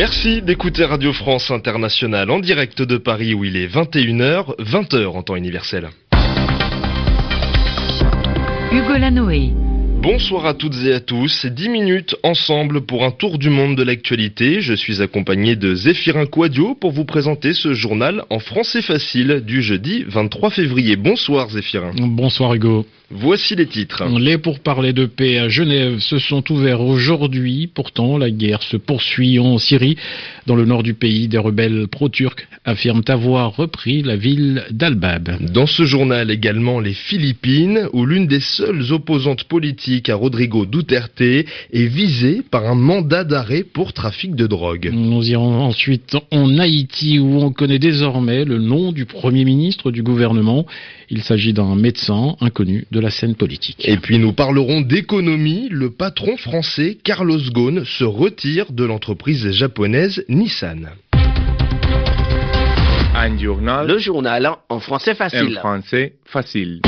Merci d'écouter Radio France Internationale en direct de Paris où il est 21h, 20h en temps universel. Hugo Lanoé. Bonsoir à toutes et à tous, 10 minutes ensemble pour un tour du monde de l'actualité. Je suis accompagné de Zéphirin Quadio pour vous présenter ce journal en français facile du jeudi 23 février. Bonsoir Zéphirin. Bonsoir Hugo. Voici les titres. Les pourparlers de paix à Genève se sont ouverts aujourd'hui. Pourtant, la guerre se poursuit en Syrie. Dans le nord du pays, des rebelles pro-turcs affirment avoir repris la ville d'Al-Bab. Dans ce journal également, les Philippines, où l'une des seules opposantes politiques à Rodrigo Duterte est visée par un mandat d'arrêt pour trafic de drogue. Nous irons ensuite en Haïti, où on connaît désormais le nom du premier ministre du gouvernement. Il s'agit d'un médecin inconnu de la scène politique. Et puis nous parlerons d'économie. Le patron français Carlos Ghosn se retire de l'entreprise japonaise Nissan. Un journal. Le journal en français facile. En français facile.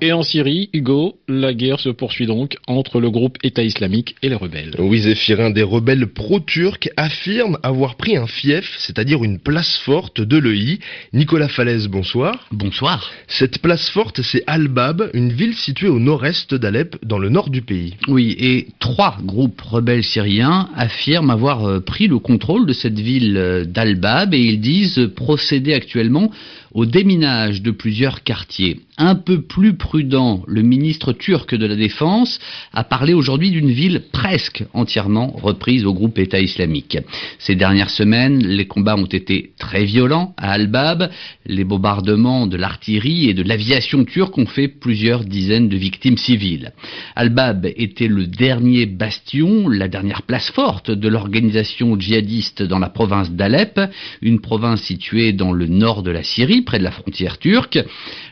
Et en Syrie, Hugo, la guerre se poursuit donc entre le groupe État islamique et les rebelles. Oui, Zéphirin, des rebelles pro-turcs affirment avoir pris un fief, c'est-à-dire une place forte de l'EI. Nicolas Falaise, bonsoir. Bonsoir. Cette place forte, c'est Al-Bab, une ville située au nord-est d'Alep, dans le nord du pays. Oui, et trois groupes rebelles syriens affirment avoir euh, pris le contrôle de cette ville euh, d'Al-Bab et ils disent procéder actuellement au déminage de plusieurs quartiers. Un peu plus prudent, le ministre turc de la Défense a parlé aujourd'hui d'une ville presque entièrement reprise au groupe État islamique. Ces dernières semaines, les combats ont été très violents à Al-Bab. Les bombardements de l'artillerie et de l'aviation turque ont fait plusieurs dizaines de victimes civiles. Al-Bab était le dernier bastion, la dernière place forte de l'organisation djihadiste dans la province d'Alep, une province située dans le nord de la Syrie, près de la frontière turque.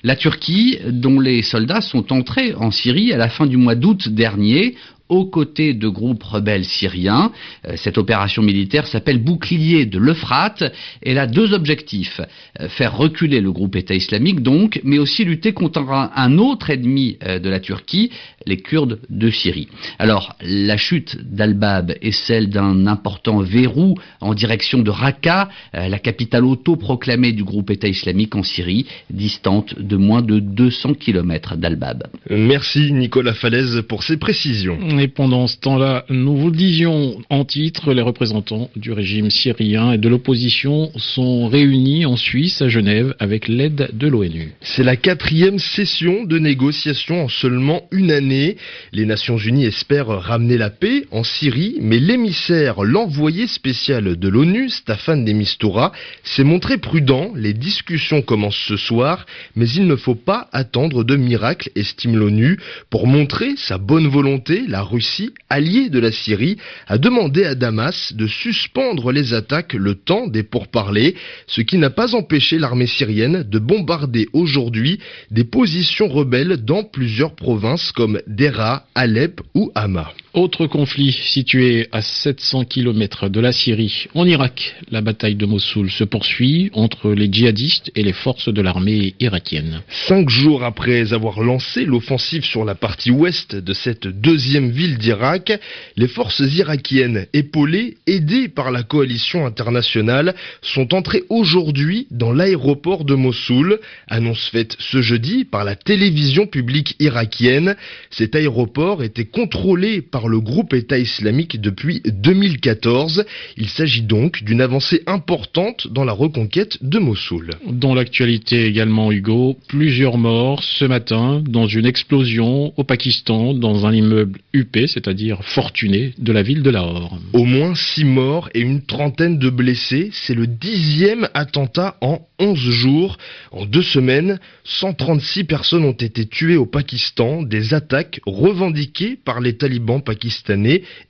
La Turquie, dont les soldats sont entrés en Syrie à la fin du mois d'août dernier, aux côtés de groupes rebelles syriens. Euh, cette opération militaire s'appelle Bouclier de l'Euphrate. Elle a deux objectifs. Euh, faire reculer le groupe État islamique donc, mais aussi lutter contre un autre ennemi euh, de la Turquie, les Kurdes de Syrie. Alors, la chute d'Al-Bab est celle d'un important verrou en direction de Raqqa, la capitale auto-proclamée du groupe État islamique en Syrie, distante de moins de 200 km d'Al-Bab. Merci Nicolas Falaise pour ces précisions. Pendant ce temps-là, nous vous le disions en titre, les représentants du régime syrien et de l'opposition sont réunis en Suisse, à Genève, avec l'aide de l'ONU. C'est la quatrième session de négociation en seulement une année. Les Nations Unies espèrent ramener la paix en Syrie, mais l'émissaire, l'envoyé spécial de l'ONU, Staffan de Mistura, s'est montré prudent. Les discussions commencent ce soir, mais il ne faut pas attendre de miracle, estime l'ONU, pour montrer sa bonne volonté. La Russie, alliée de la Syrie, a demandé à Damas de suspendre les attaques le temps des pourparlers, ce qui n'a pas empêché l'armée syrienne de bombarder aujourd'hui des positions rebelles dans plusieurs provinces comme Dera, Alep ou Hama. Autre conflit situé à 700 km de la Syrie, en Irak. La bataille de Mossoul se poursuit entre les djihadistes et les forces de l'armée irakienne. Cinq jours après avoir lancé l'offensive sur la partie ouest de cette deuxième ville d'Irak, les forces irakiennes, épaulées, aidées par la coalition internationale, sont entrées aujourd'hui dans l'aéroport de Mossoul. Annonce faite ce jeudi par la télévision publique irakienne. Cet aéroport était contrôlé par le groupe État islamique depuis 2014. Il s'agit donc d'une avancée importante dans la reconquête de Mossoul. Dans l'actualité également, Hugo, plusieurs morts ce matin dans une explosion au Pakistan dans un immeuble UP, c'est-à-dire fortuné, de la ville de Lahore. Au moins six morts et une trentaine de blessés. C'est le dixième attentat en 11 jours. En deux semaines, 136 personnes ont été tuées au Pakistan. Des attaques revendiquées par les talibans pakistanais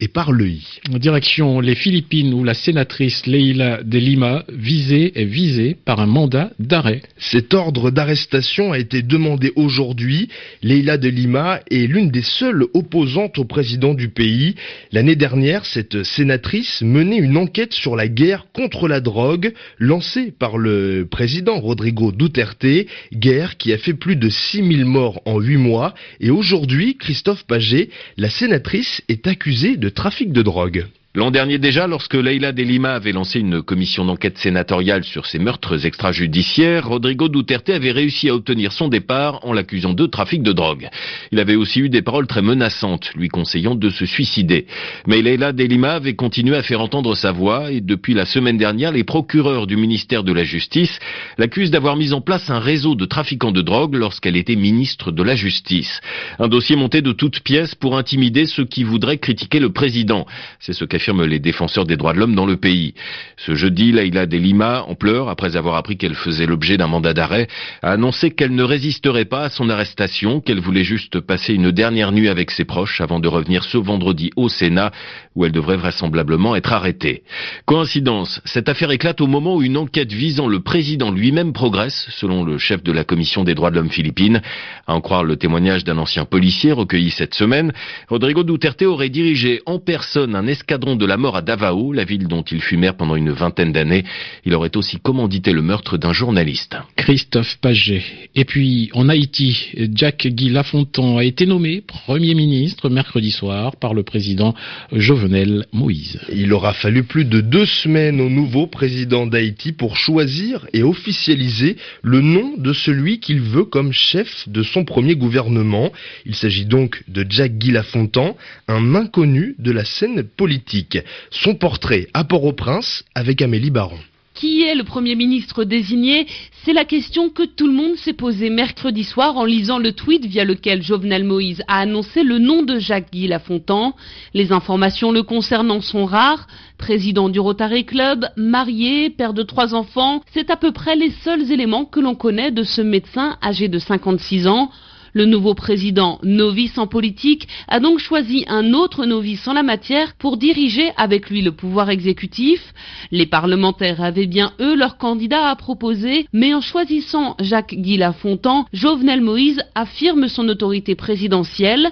et par l'EI. Direction les Philippines où la sénatrice Leila de Lima visée est visée par un mandat d'arrêt. Cet ordre d'arrestation a été demandé aujourd'hui. Leila de Lima est l'une des seules opposantes au président du pays. L'année dernière, cette sénatrice menait une enquête sur la guerre contre la drogue lancée par le président Rodrigo Duterte, guerre qui a fait plus de 6000 morts en 8 mois. Et aujourd'hui, Christophe Paget, la sénatrice est accusée de trafic de drogue. L'an dernier déjà, lorsque Leila de Lima avait lancé une commission d'enquête sénatoriale sur ces meurtres extrajudiciaires, Rodrigo Duterte avait réussi à obtenir son départ en l'accusant de trafic de drogue. Il avait aussi eu des paroles très menaçantes, lui conseillant de se suicider. Mais Leila de Lima avait continué à faire entendre sa voix et depuis la semaine dernière, les procureurs du ministère de la Justice l'accusent d'avoir mis en place un réseau de trafiquants de drogue lorsqu'elle était ministre de la Justice. Un dossier monté de toutes pièces pour intimider ceux qui voudraient critiquer le président. C'est ce affirment les défenseurs des droits de l'homme dans le pays. Ce jeudi, Leila de Lima, en pleurs, après avoir appris qu'elle faisait l'objet d'un mandat d'arrêt, a annoncé qu'elle ne résisterait pas à son arrestation, qu'elle voulait juste passer une dernière nuit avec ses proches avant de revenir ce vendredi au Sénat, où elle devrait vraisemblablement être arrêtée. Coïncidence, cette affaire éclate au moment où une enquête visant le président lui-même progresse, selon le chef de la Commission des droits de l'homme philippine. À en croire le témoignage d'un ancien policier recueilli cette semaine, Rodrigo Duterte aurait dirigé en personne un escadron de la mort à Davao, la ville dont il fut maire pendant une vingtaine d'années. Il aurait aussi commandité le meurtre d'un journaliste. Christophe Paget. Et puis, en Haïti, Jack Guy Lafontan a été nommé Premier ministre mercredi soir par le président Jovenel Moïse. Il aura fallu plus de deux semaines au nouveau président d'Haïti pour choisir et officialiser le nom de celui qu'il veut comme chef de son premier gouvernement. Il s'agit donc de Jack Guy Lafontan, un inconnu de la scène politique. Son portrait à Port-au-Prince avec Amélie Baron. Qui est le Premier ministre désigné? C'est la question que tout le monde s'est posée mercredi soir en lisant le tweet via lequel Jovenel Moïse a annoncé le nom de Jacques-Guy Lafontan. Les informations le concernant sont rares. Président du Rotary Club, marié, père de trois enfants, c'est à peu près les seuls éléments que l'on connaît de ce médecin âgé de 56 ans. Le nouveau président, novice en politique, a donc choisi un autre novice en la matière pour diriger avec lui le pouvoir exécutif. Les parlementaires avaient bien eux leur candidat à proposer, mais en choisissant Jacques-Guy Lafontan, Jovenel Moïse affirme son autorité présidentielle.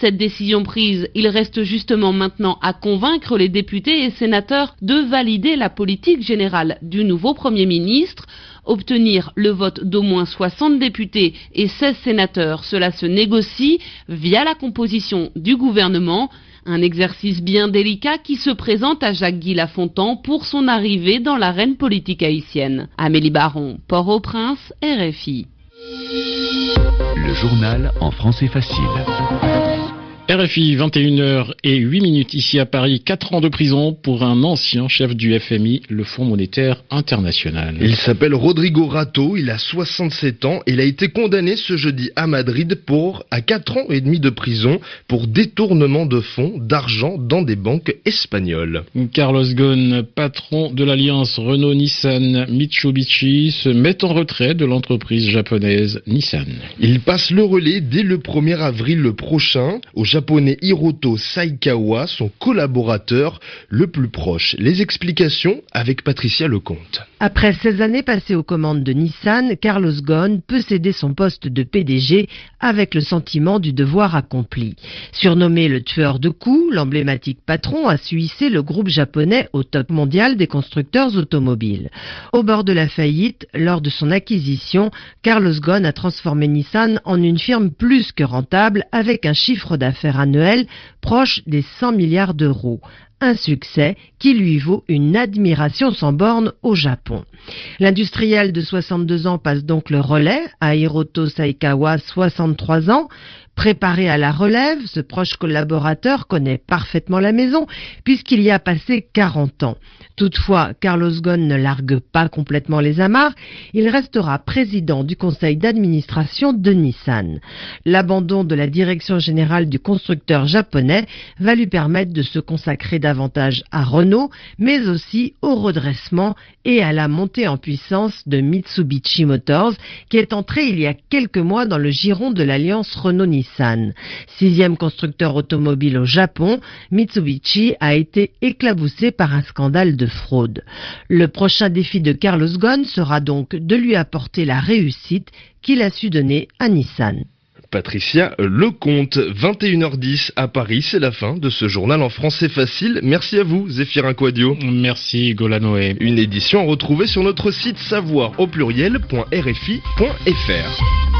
Cette décision prise, il reste justement maintenant à convaincre les députés et sénateurs de valider la politique générale du nouveau Premier ministre. Obtenir le vote d'au moins 60 députés et 16 sénateurs, cela se négocie via la composition du gouvernement. Un exercice bien délicat qui se présente à Jacques-Guy Lafontan pour son arrivée dans l'arène politique haïtienne. Amélie Baron, Port-au-Prince, RFI. Le journal en français facile. RFI, 21h et 8 minutes ici à Paris, 4 ans de prison pour un ancien chef du FMI, le Fonds monétaire international. Il s'appelle Rodrigo Rato, il a 67 ans et il a été condamné ce jeudi à Madrid pour à 4 ans et demi de prison pour détournement de fonds d'argent dans des banques espagnoles. Carlos Ghosn, patron de l'alliance Renault-Nissan Mitsubishi, se met en retrait de l'entreprise japonaise Nissan. Il passe le relais dès le 1er avril prochain au Japon japonais Hiroto Saikawa, son collaborateur le plus proche. Les explications avec Patricia Lecomte. Après 16 années passées aux commandes de Nissan, Carlos Ghosn peut céder son poste de PDG avec le sentiment du devoir accompli. Surnommé le tueur de coups, l'emblématique patron a su le groupe japonais au top mondial des constructeurs automobiles. Au bord de la faillite, lors de son acquisition, Carlos Ghosn a transformé Nissan en une firme plus que rentable avec un chiffre d'affaires annuel proche des 100 milliards d'euros. Un succès qui lui vaut une admiration sans borne au Japon. L'industriel de 62 ans passe donc le relais à Hiroto Saikawa, 63 ans. Préparé à la relève, ce proche collaborateur connaît parfaitement la maison puisqu'il y a passé 40 ans. Toutefois, Carlos Ghosn ne largue pas complètement les amarres, il restera président du conseil d'administration de Nissan. L'abandon de la direction générale du constructeur japonais va lui permettre de se consacrer davantage à Renault, mais aussi au redressement et à la montée en puissance de Mitsubishi Motors, qui est entré il y a quelques mois dans le giron de l'alliance Renault-Nissan. Sixième constructeur automobile au Japon, Mitsubishi a été éclaboussé par un scandale de fraude. Le prochain défi de Carlos Ghosn sera donc de lui apporter la réussite qu'il a su donner à Nissan. Patricia Lecomte, 21h10 à Paris, c'est la fin de ce journal en français facile. Merci à vous, Zéphirin Quadio. Merci, Golanoé. Une édition retrouvée sur notre site savoir au pluriel.rfi.fr.